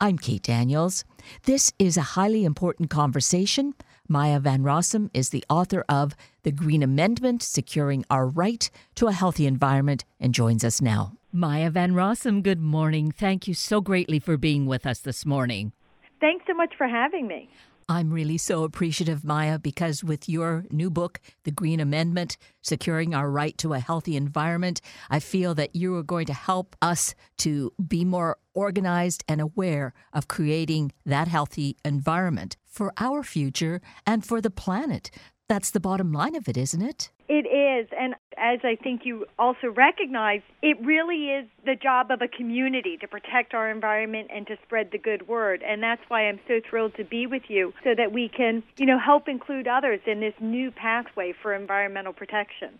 I'm Kate Daniels. This is a highly important conversation. Maya Van Rossum is the author of The Green Amendment Securing Our Right to a Healthy Environment and joins us now. Maya Van Rossum, good morning. Thank you so greatly for being with us this morning. Thanks so much for having me. I'm really so appreciative, Maya, because with your new book, The Green Amendment Securing Our Right to a Healthy Environment, I feel that you are going to help us to be more organized and aware of creating that healthy environment for our future and for the planet. That's the bottom line of it, isn't it? It is. And as I think you also recognize, it really is the job of a community to protect our environment and to spread the good word. And that's why I'm so thrilled to be with you so that we can, you know, help include others in this new pathway for environmental protection.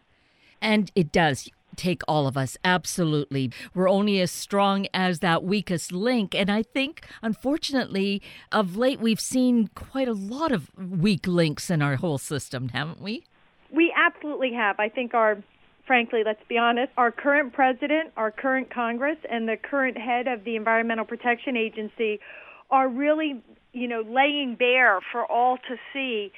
And it does take all of us, absolutely. We're only as strong as that weakest link. And I think, unfortunately, of late, we've seen quite a lot of weak links in our whole system, haven't we? We absolutely have. I think our frankly, let's be honest, our current president, our current Congress, and the current head of the Environmental Protection Agency are really, you know, laying bare for all to see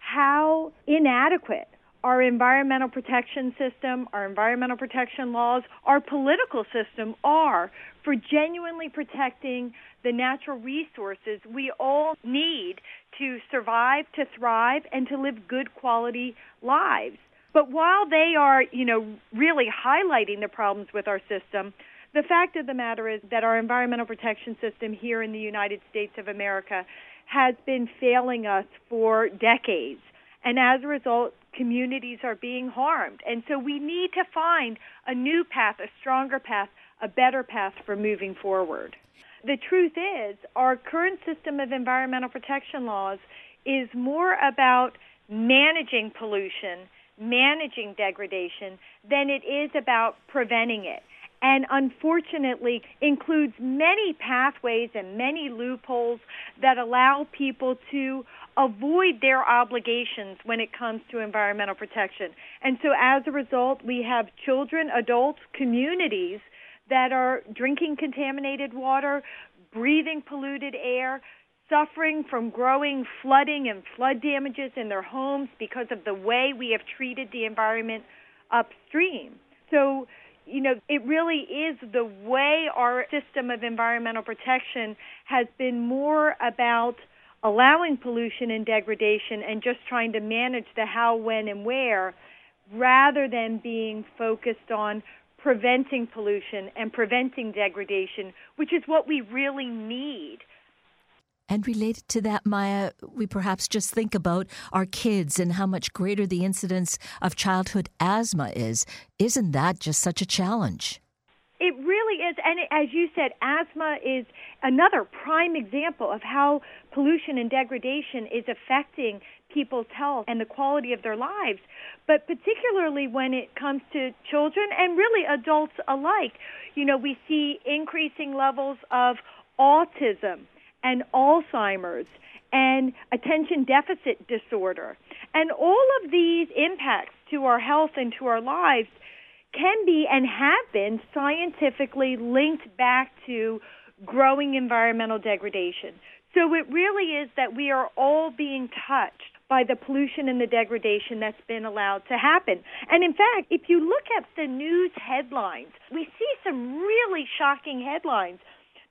how inadequate our environmental protection system, our environmental protection laws, our political system are for genuinely protecting the natural resources we all need to survive, to thrive, and to live good quality lives. But while they are, you know, really highlighting the problems with our system, the fact of the matter is that our environmental protection system here in the United States of America has been failing us for decades. And as a result, communities are being harmed. And so we need to find a new path, a stronger path, a better path for moving forward. The truth is, our current system of environmental protection laws is more about managing pollution, managing degradation, than it is about preventing it and unfortunately includes many pathways and many loopholes that allow people to avoid their obligations when it comes to environmental protection. And so as a result, we have children, adults, communities that are drinking contaminated water, breathing polluted air, suffering from growing flooding and flood damages in their homes because of the way we have treated the environment upstream. So you know, it really is the way our system of environmental protection has been more about allowing pollution and degradation and just trying to manage the how, when, and where rather than being focused on preventing pollution and preventing degradation, which is what we really need and related to that, Maya, we perhaps just think about our kids and how much greater the incidence of childhood asthma is. Isn't that just such a challenge? It really is. And as you said, asthma is another prime example of how pollution and degradation is affecting people's health and the quality of their lives. But particularly when it comes to children and really adults alike, you know, we see increasing levels of autism and Alzheimer's and attention deficit disorder. And all of these impacts to our health and to our lives can be and have been scientifically linked back to growing environmental degradation. So it really is that we are all being touched by the pollution and the degradation that's been allowed to happen. And in fact, if you look at the news headlines, we see some really shocking headlines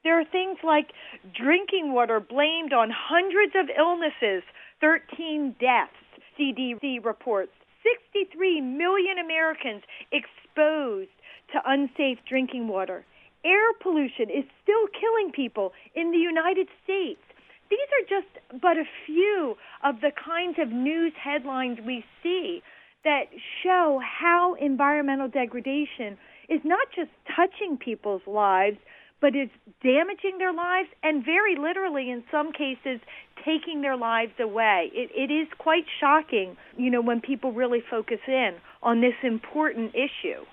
there are things like drinking water blamed on hundreds of illnesses, 13 deaths, CDC reports. 63 million Americans exposed to unsafe drinking water. Air pollution is still killing people in the United States. These are just but a few of the kinds of news headlines we see that show how environmental degradation is not just touching people's lives, but is damaging their lives and very literally in some cases taking their lives away. It, it is quite shocking, you know, when people really focus in on this important issue.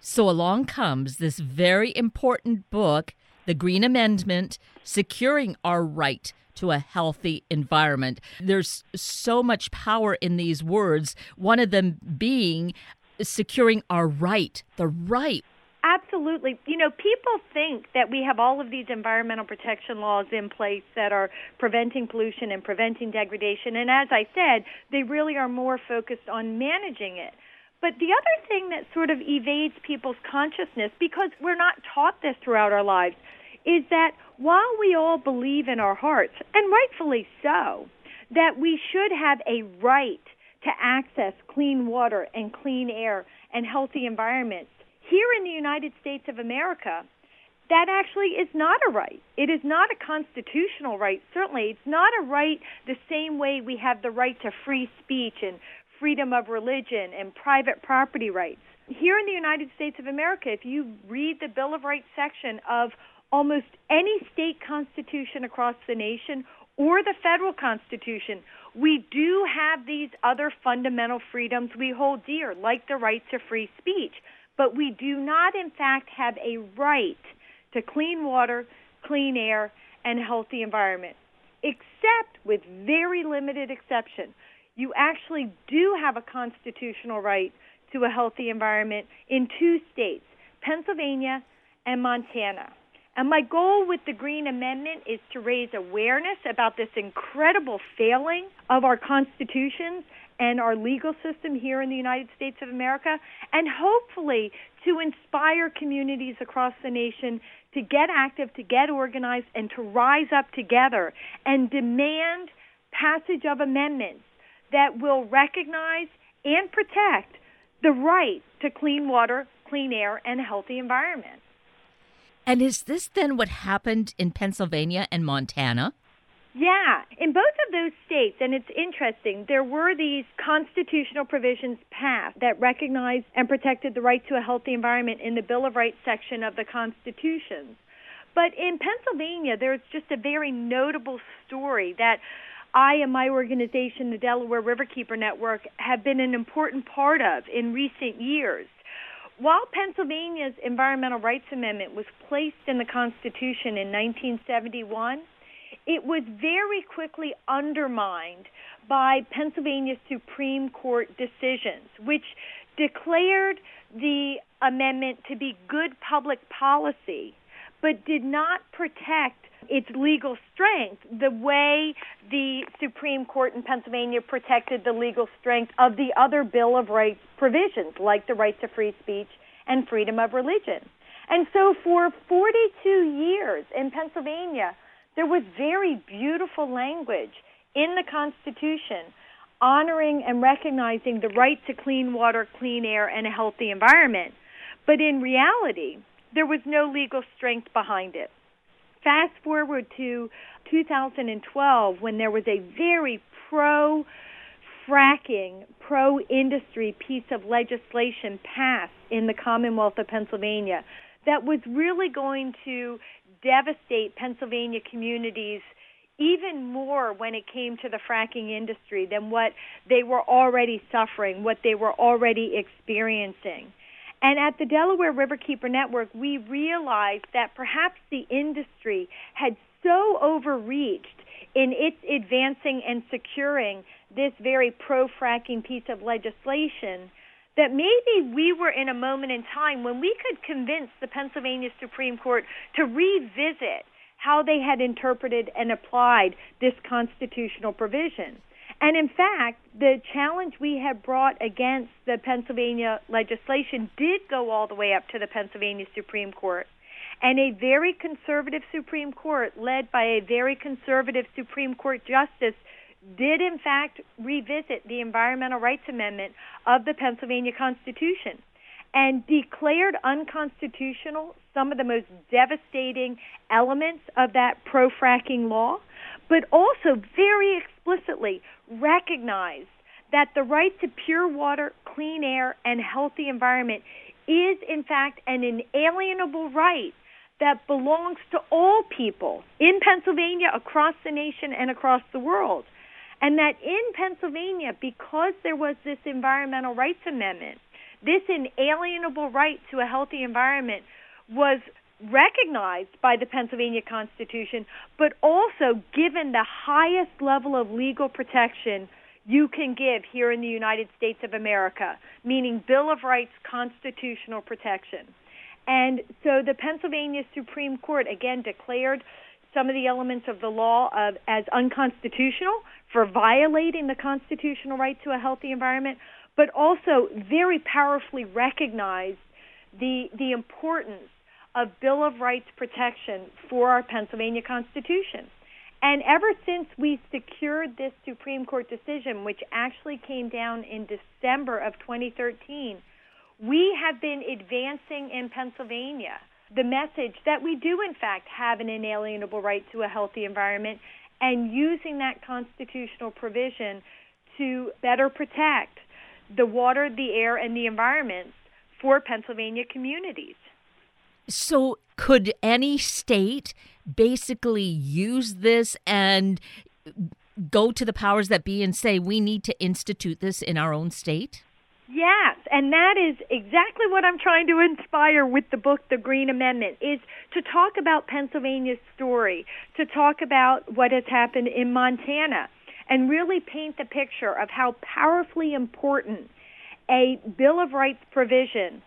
So along comes this very important book, The Green Amendment Securing Our Right to a Healthy Environment. There's so much power in these words, one of them being securing our right, the right Absolutely. You know, people think that we have all of these environmental protection laws in place that are preventing pollution and preventing degradation. And as I said, they really are more focused on managing it. But the other thing that sort of evades people's consciousness, because we're not taught this throughout our lives, is that while we all believe in our hearts, and rightfully so, that we should have a right to access clean water and clean air and healthy environments, here in the United States of America, that actually is not a right. It is not a constitutional right, certainly. It's not a right the same way we have the right to free speech and freedom of religion and private property rights. Here in the United States of America, if you read the Bill of Rights section of almost any state constitution across the nation or the federal constitution, we do have these other fundamental freedoms we hold dear, like the right to free speech. But we do not, in fact, have a right to clean water, clean air, and healthy environment, except with very limited exception. You actually do have a constitutional right to a healthy environment in two states, Pennsylvania and Montana. And my goal with the Green Amendment is to raise awareness about this incredible failing of our constitutions and our legal system here in the United States of America, and hopefully to inspire communities across the nation to get active, to get organized, and to rise up together and demand passage of amendments that will recognize and protect the right to clean water, clean air, and a healthy environment. And is this then what happened in Pennsylvania and Montana? Yeah, in both of those states, and it's interesting, there were these constitutional provisions passed that recognized and protected the right to a healthy environment in the Bill of Rights section of the Constitution. But in Pennsylvania, there's just a very notable story that I and my organization, the Delaware Riverkeeper Network, have been an important part of in recent years. While Pennsylvania's Environmental Rights Amendment was placed in the Constitution in 1971, it was very quickly undermined by Pennsylvania Supreme Court decisions, which declared the amendment to be good public policy, but did not protect its legal strength the way the Supreme Court in Pennsylvania protected the legal strength of the other Bill of Rights provisions, like the right to free speech and freedom of religion. And so for 42 years in Pennsylvania, there was very beautiful language in the Constitution honoring and recognizing the right to clean water, clean air, and a healthy environment. But in reality, there was no legal strength behind it. Fast forward to 2012 when there was a very pro fracking, pro industry piece of legislation passed in the Commonwealth of Pennsylvania that was really going to devastate Pennsylvania communities even more when it came to the fracking industry than what they were already suffering, what they were already experiencing. And at the Delaware Riverkeeper Network, we realized that perhaps the industry had so overreached in its advancing and securing this very pro fracking piece of legislation that maybe we were in a moment in time when we could convince the Pennsylvania Supreme Court to revisit how they had interpreted and applied this constitutional provision. And in fact, the challenge we had brought against the Pennsylvania legislation did go all the way up to the Pennsylvania Supreme Court. And a very conservative Supreme Court, led by a very conservative Supreme Court justice, did in fact revisit the Environmental Rights Amendment of the Pennsylvania Constitution and declared unconstitutional some of the most devastating elements of that pro fracking law, but also very explicitly recognized that the right to pure water, clean air, and healthy environment is in fact an inalienable right that belongs to all people in Pennsylvania, across the nation, and across the world. And that in Pennsylvania, because there was this Environmental Rights Amendment, this inalienable right to a healthy environment was recognized by the Pennsylvania Constitution, but also given the highest level of legal protection you can give here in the United States of America, meaning Bill of Rights constitutional protection. And so the Pennsylvania Supreme Court again declared some of the elements of the law of, as unconstitutional for violating the constitutional right to a healthy environment, but also very powerfully recognized the the importance of Bill of Rights protection for our Pennsylvania Constitution. And ever since we secured this Supreme Court decision, which actually came down in December of 2013, we have been advancing in Pennsylvania the message that we do, in fact, have an inalienable right to a healthy environment and using that constitutional provision to better protect the water, the air, and the environment for Pennsylvania communities. So, could any state basically use this and go to the powers that be and say, we need to institute this in our own state? Yes, and that is exactly what I'm trying to inspire with the book The Green Amendment is to talk about Pennsylvania's story, to talk about what has happened in Montana and really paint the picture of how powerfully important a Bill of Rights provision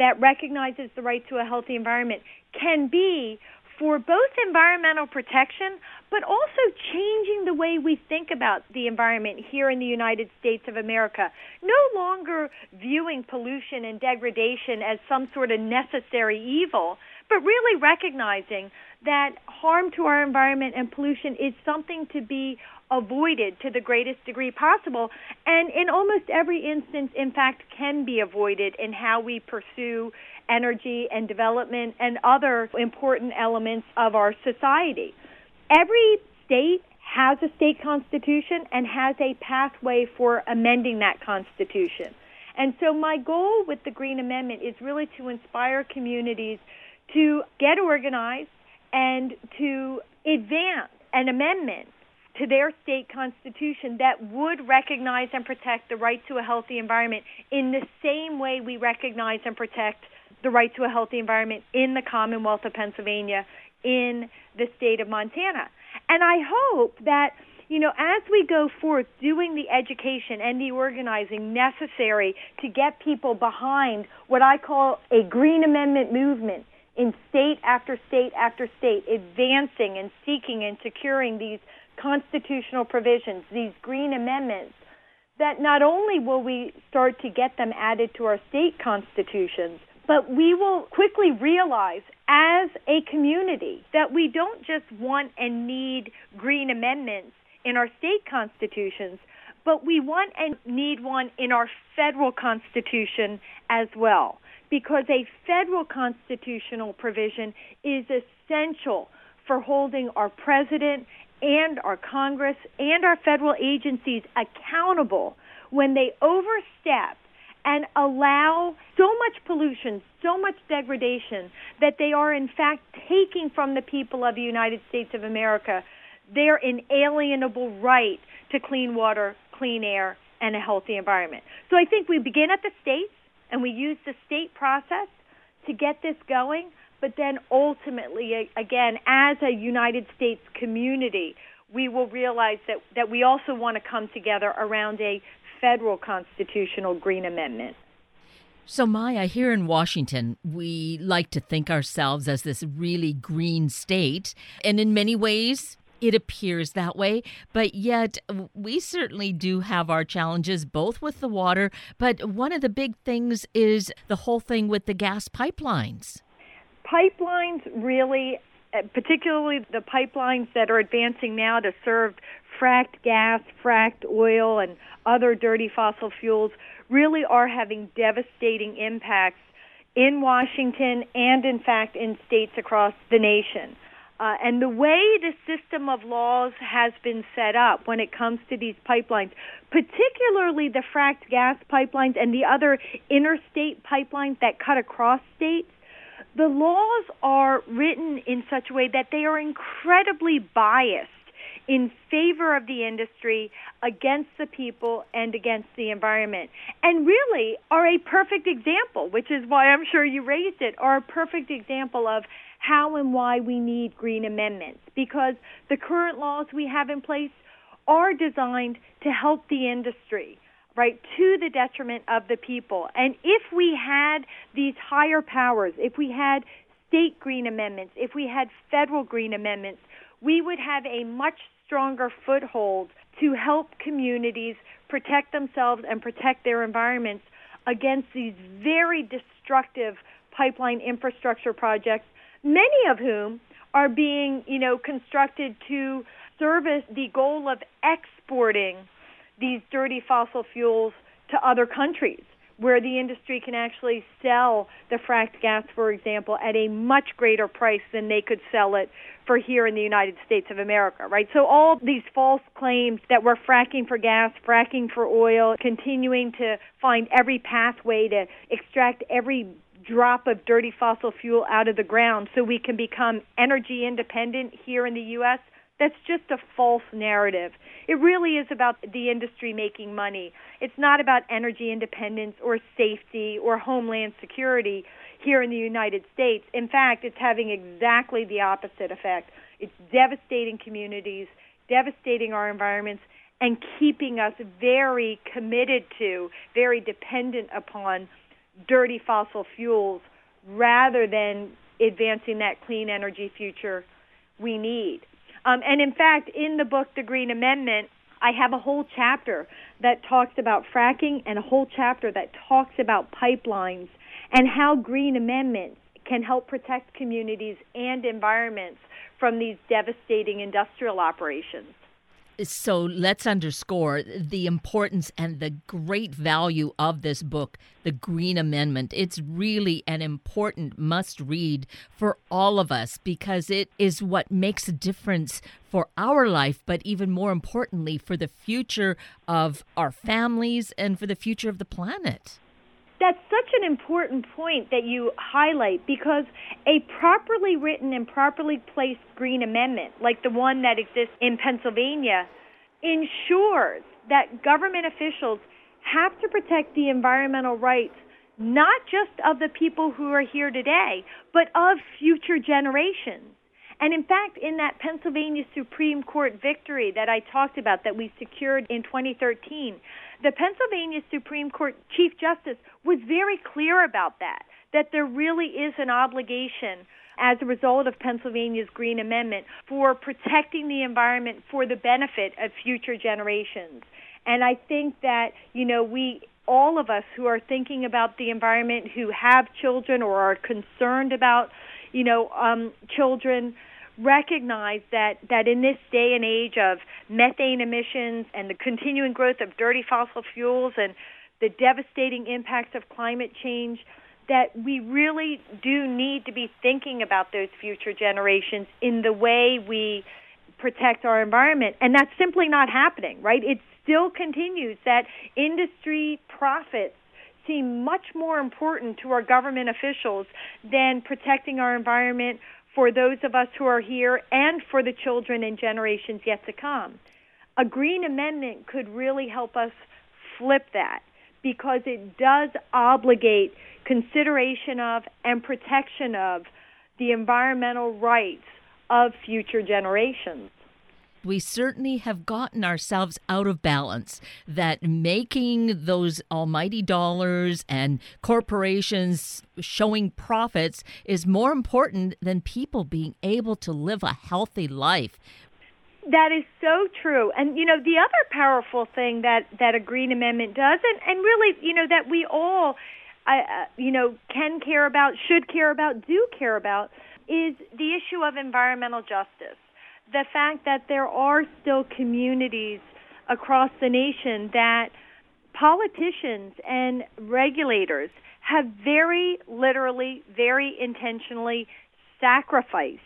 that recognizes the right to a healthy environment can be for both environmental protection, but also changing the way we think about the environment here in the United States of America. No longer viewing pollution and degradation as some sort of necessary evil, but really recognizing that harm to our environment and pollution is something to be avoided to the greatest degree possible, and in almost every instance, in fact, can be avoided in how we pursue energy and development and other important elements of our society. Every state has a state constitution and has a pathway for amending that constitution. And so my goal with the Green Amendment is really to inspire communities to get organized and to advance an amendment to their state constitution that would recognize and protect the right to a healthy environment in the same way we recognize and protect the right to a healthy environment in the Commonwealth of Pennsylvania, in the state of Montana. And I hope that, you know, as we go forth doing the education and the organizing necessary to get people behind what I call a Green Amendment movement in state after state after state, advancing and seeking and securing these constitutional provisions, these green amendments, that not only will we start to get them added to our state constitutions, but we will quickly realize as a community that we don't just want and need green amendments in our state constitutions, but we want and need one in our federal constitution as well. Because a federal constitutional provision is essential for holding our president and our Congress and our federal agencies accountable when they overstep and allow so much pollution, so much degradation that they are in fact taking from the people of the United States of America their inalienable right to clean water, clean air, and a healthy environment. So I think we begin at the states and we use the state process to get this going, but then ultimately, again, as a United States community, we will realize that, that we also want to come together around a federal constitutional green amendment. So, Maya, here in Washington, we like to think ourselves as this really green state. And in many ways, it appears that way. But yet, we certainly do have our challenges, both with the water. But one of the big things is the whole thing with the gas pipelines. Pipelines really, uh, particularly the pipelines that are advancing now to serve fracked gas, fracked oil, and other dirty fossil fuels really are having devastating impacts in Washington and, in fact, in states across the nation. Uh, and the way the system of laws has been set up when it comes to these pipelines, particularly the fracked gas pipelines and the other interstate pipelines that cut across states, the laws are written in such a way that they are incredibly biased in favor of the industry, against the people, and against the environment. And really are a perfect example, which is why I'm sure you raised it, are a perfect example of how and why we need green amendments. Because the current laws we have in place are designed to help the industry right, to the detriment of the people. And if we had these higher powers, if we had state green amendments, if we had federal green amendments, we would have a much stronger foothold to help communities protect themselves and protect their environments against these very destructive pipeline infrastructure projects, many of whom are being, you know, constructed to service the goal of exporting these dirty fossil fuels to other countries where the industry can actually sell the fracked gas, for example, at a much greater price than they could sell it for here in the United States of America, right? So all these false claims that we're fracking for gas, fracking for oil, continuing to find every pathway to extract every drop of dirty fossil fuel out of the ground so we can become energy independent here in the U.S. That's just a false narrative. It really is about the industry making money. It's not about energy independence or safety or homeland security here in the United States. In fact, it's having exactly the opposite effect. It's devastating communities, devastating our environments, and keeping us very committed to, very dependent upon dirty fossil fuels rather than advancing that clean energy future we need. Um, and in fact, in the book, The Green Amendment, I have a whole chapter that talks about fracking and a whole chapter that talks about pipelines and how green amendments can help protect communities and environments from these devastating industrial operations. So let's underscore the importance and the great value of this book, The Green Amendment. It's really an important must read for all of us because it is what makes a difference for our life, but even more importantly, for the future of our families and for the future of the planet that's such an important point that you highlight because a properly written and properly placed green amendment, like the one that exists in Pennsylvania, ensures that government officials have to protect the environmental rights not just of the people who are here today, but of future generations. And in fact, in that Pennsylvania Supreme Court victory that I talked about that we secured in 2013, the Pennsylvania Supreme Court Chief Justice was very clear about that, that there really is an obligation as a result of Pennsylvania's Green Amendment for protecting the environment for the benefit of future generations. And I think that, you know, we all of us who are thinking about the environment, who have children or are concerned about, you know, um, children, recognize that, that in this day and age of methane emissions and the continuing growth of dirty fossil fuels and the devastating impacts of climate change, that we really do need to be thinking about those future generations in the way we protect our environment. And that's simply not happening, right? It still continues that industry profits seem much more important to our government officials than protecting our environment for those of us who are here and for the children and generations yet to come. A green amendment could really help us flip that because it does obligate consideration of and protection of the environmental rights of future generations we certainly have gotten ourselves out of balance. That making those almighty dollars and corporations showing profits is more important than people being able to live a healthy life. That is so true. And you know, the other powerful thing that that a green amendment does and and really, you know, that we all uh, you know, can care about, should care about, do care about is the issue of environmental justice the fact that there are still communities across the nation that politicians and regulators have very literally, very intentionally sacrificed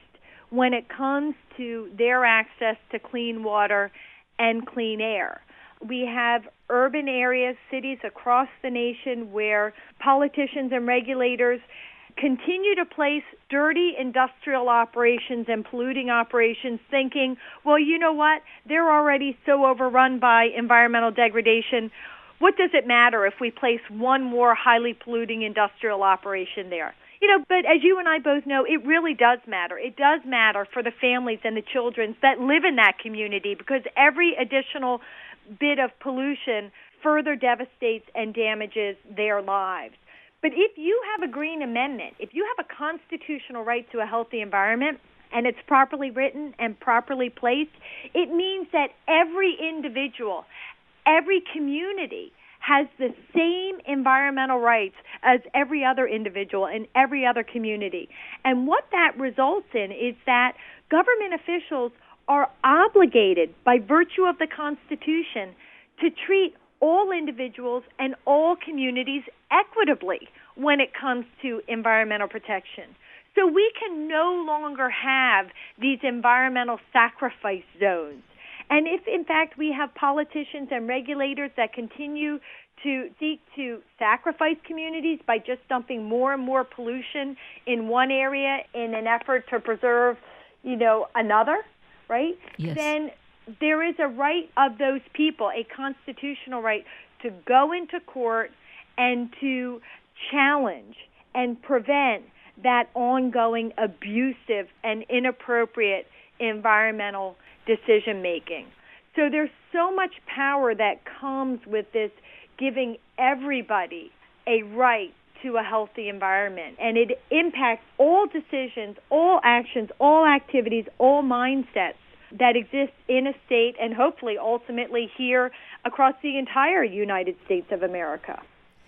when it comes to their access to clean water and clean air. We have urban areas, cities across the nation where politicians and regulators continue to place dirty industrial operations and polluting operations thinking, well, you know what? They're already so overrun by environmental degradation. What does it matter if we place one more highly polluting industrial operation there? You know, but as you and I both know, it really does matter. It does matter for the families and the children that live in that community because every additional bit of pollution further devastates and damages their lives. But if you have a Green Amendment, if you have a constitutional right to a healthy environment, and it's properly written and properly placed, it means that every individual, every community has the same environmental rights as every other individual in every other community. And what that results in is that government officials are obligated by virtue of the Constitution to treat all individuals and all communities equitably when it comes to environmental protection. So we can no longer have these environmental sacrifice zones. And if, in fact, we have politicians and regulators that continue to seek to sacrifice communities by just dumping more and more pollution in one area in an effort to preserve, you know, another, right? Yes. Then there is a right of those people, a constitutional right, to go into court and to challenge and prevent that ongoing abusive and inappropriate environmental decision making. So there's so much power that comes with this giving everybody a right to a healthy environment. And it impacts all decisions, all actions, all activities, all mindsets that exists in a state and hopefully ultimately here across the entire United States of America.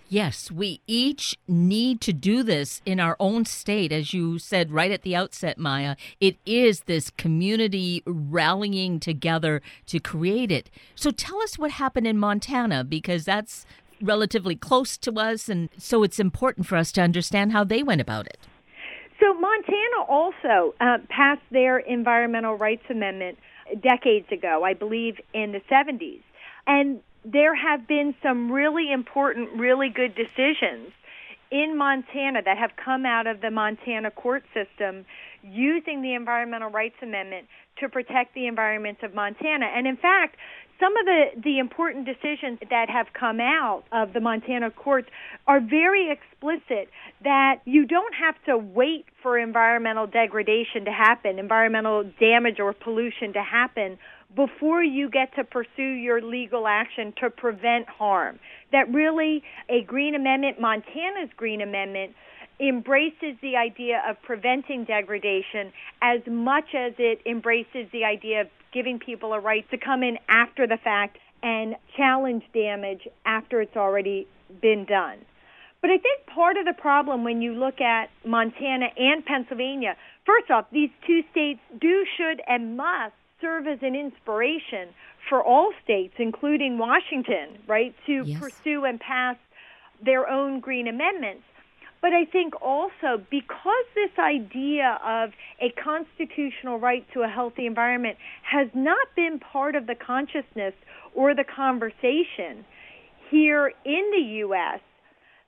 Yes, we each need to do this in our own state. As you said right at the outset, Maya, it is this community rallying together to create it. So tell us what happened in Montana, because that's relatively close to us, and so it's important for us to understand how they went about it. So Montana also uh, passed their environmental rights amendment decades ago, I believe in the 70s. And there have been some really important, really good decisions in Montana that have come out of the Montana court system using the Environmental Rights Amendment to protect the environments of Montana. And in fact, some of the, the important decisions that have come out of the Montana courts are very explicit that you don't have to wait for environmental degradation to happen, environmental damage or pollution to happen before you get to pursue your legal action to prevent harm. That really a Green Amendment, Montana's Green Amendment, embraces the idea of preventing degradation as much as it embraces the idea of giving people a right to come in after the fact and challenge damage after it's already been done. But I think part of the problem when you look at Montana and Pennsylvania, first off, these two states do, should, and must serve as an inspiration for all states, including Washington, right, to yes. pursue and pass their own green amendments. But I think also because this idea of a constitutional right to a healthy environment has not been part of the consciousness or the conversation here in the U.S.,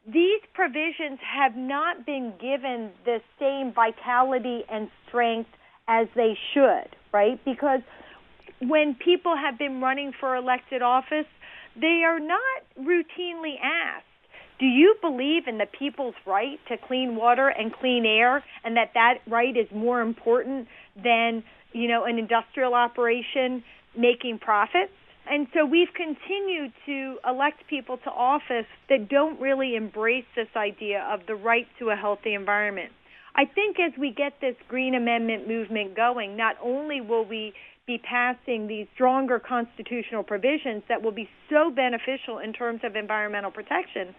these provisions have not been given the same vitality and strength as they should, right? Because when people have been running for elected office, they are not routinely asked, do you believe in the people's right to clean water and clean air and that that right is more important than, you know, an industrial operation making profits? And so we've continued to elect people to office that don't really embrace this idea of the right to a healthy environment. I think as we get this Green Amendment movement going, not only will we be passing these stronger constitutional provisions that will be so beneficial in terms of environmental protection,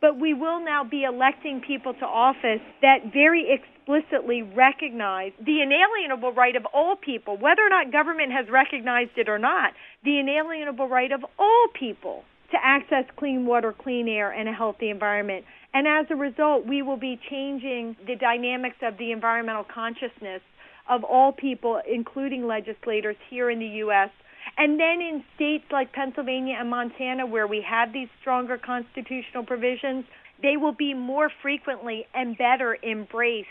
but we will now be electing people to office that very explicitly recognize the inalienable right of all people, whether or not government has recognized it or not, the inalienable right of all people to access clean water, clean air, and a healthy environment. And as a result, we will be changing the dynamics of the environmental consciousness of all people, including legislators here in the U.S. And then in states like Pennsylvania and Montana, where we have these stronger constitutional provisions, they will be more frequently and better embraced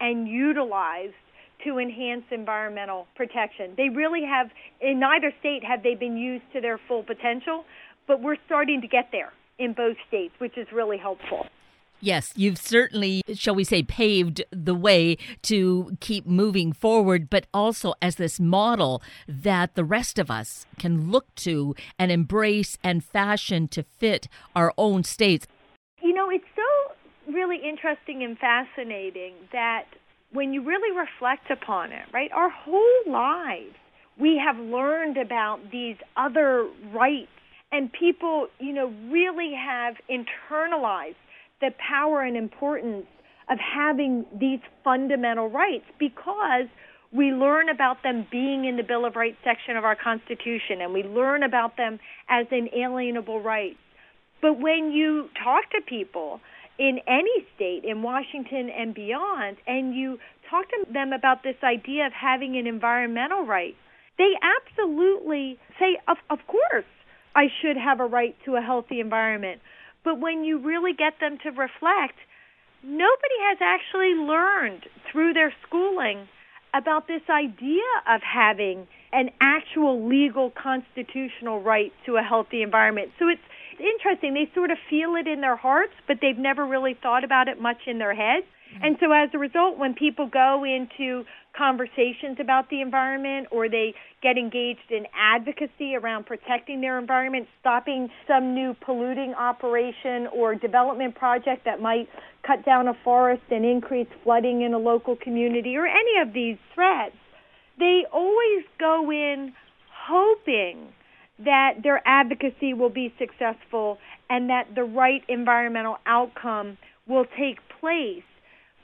and utilized to enhance environmental protection. They really have, in neither state have they been used to their full potential, but we're starting to get there in both states, which is really helpful. Yes, you've certainly, shall we say, paved the way to keep moving forward, but also as this model that the rest of us can look to and embrace and fashion to fit our own states. You know, it's so really interesting and fascinating that when you really reflect upon it, right, our whole lives, we have learned about these other rights, and people, you know, really have internalized the power and importance of having these fundamental rights because we learn about them being in the Bill of Rights section of our Constitution and we learn about them as inalienable rights. But when you talk to people in any state, in Washington and beyond, and you talk to them about this idea of having an environmental right, they absolutely say, of, of course, I should have a right to a healthy environment. But when you really get them to reflect, nobody has actually learned through their schooling about this idea of having an actual legal constitutional right to a healthy environment. So it's interesting. They sort of feel it in their hearts, but they've never really thought about it much in their heads. Mm-hmm. And so as a result, when people go into conversations about the environment or they get engaged in advocacy around protecting their environment, stopping some new polluting operation or development project that might cut down a forest and increase flooding in a local community or any of these threats, they always go in hoping that their advocacy will be successful and that the right environmental outcome will take place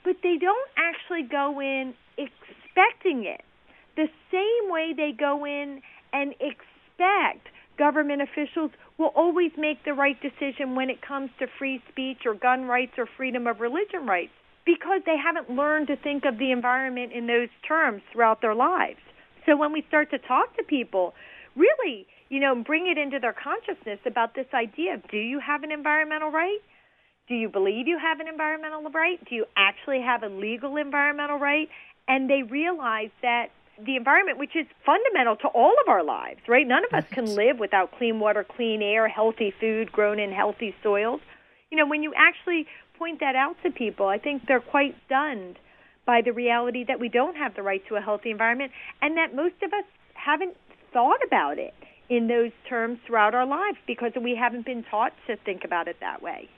but they don't actually go in expecting it. The same way they go in and expect government officials will always make the right decision when it comes to free speech or gun rights or freedom of religion rights because they haven't learned to think of the environment in those terms throughout their lives. So when we start to talk to people, really, you know, bring it into their consciousness about this idea of do you have an environmental right? Do you believe you have an environmental right? Do you actually have a legal environmental right? And they realize that the environment, which is fundamental to all of our lives, right? None of us can live without clean water, clean air, healthy food grown in healthy soils. You know, when you actually point that out to people, I think they're quite stunned by the reality that we don't have the right to a healthy environment and that most of us haven't thought about it in those terms throughout our lives because we haven't been taught to think about it that way.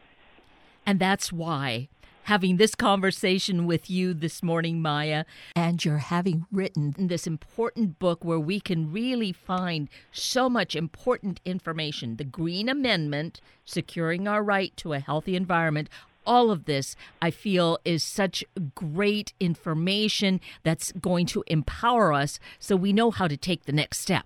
And that's why having this conversation with you this morning, Maya, and you're having written this important book where we can really find so much important information. The Green Amendment, securing our right to a healthy environment. All of this, I feel, is such great information that's going to empower us so we know how to take the next step.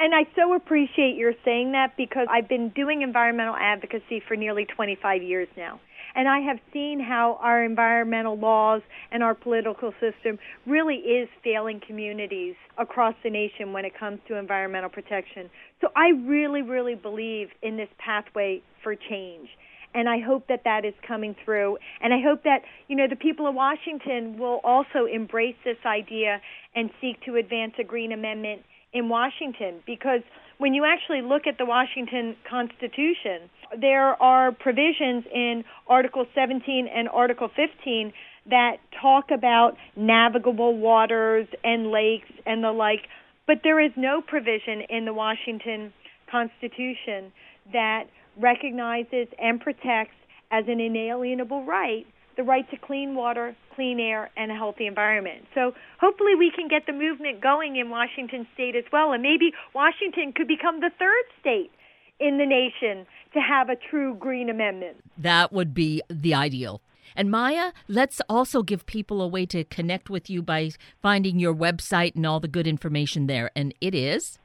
And I so appreciate your saying that because I've been doing environmental advocacy for nearly 25 years now. And I have seen how our environmental laws and our political system really is failing communities across the nation when it comes to environmental protection. So I really, really believe in this pathway for change. And I hope that that is coming through. And I hope that, you know, the people of Washington will also embrace this idea and seek to advance a green amendment in Washington because when you actually look at the Washington Constitution, there are provisions in Article 17 and Article 15 that talk about navigable waters and lakes and the like, but there is no provision in the Washington Constitution that recognizes and protects as an inalienable right the right to clean water, clean air, and a healthy environment. So hopefully we can get the movement going in Washington state as well, and maybe Washington could become the third state in the nation to have a true green amendment. That would be the ideal. And Maya, let's also give people a way to connect with you by finding your website and all the good information there. And it is?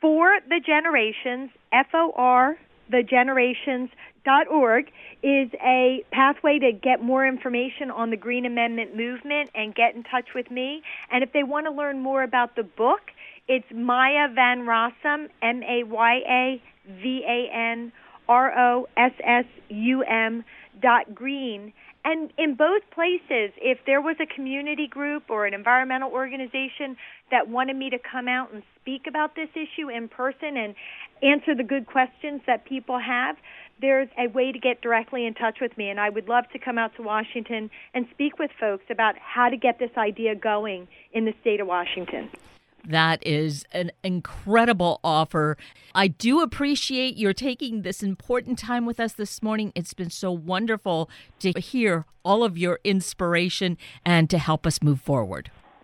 For the Generations, F O R, the Generations org is a pathway to get more information on the Green Amendment movement and get in touch with me. And if they want to learn more about the book, it's Maya Van Rossum, M A Y A V A N R O S S U M dot green. And in both places, if there was a community group or an environmental organization that wanted me to come out and speak about this issue in person and answer the good questions that people have, there's a way to get directly in touch with me. And I would love to come out to Washington and speak with folks about how to get this idea going in the state of Washington. That is an incredible offer. I do appreciate your taking this important time with us this morning. It's been so wonderful to hear all of your inspiration and to help us move forward.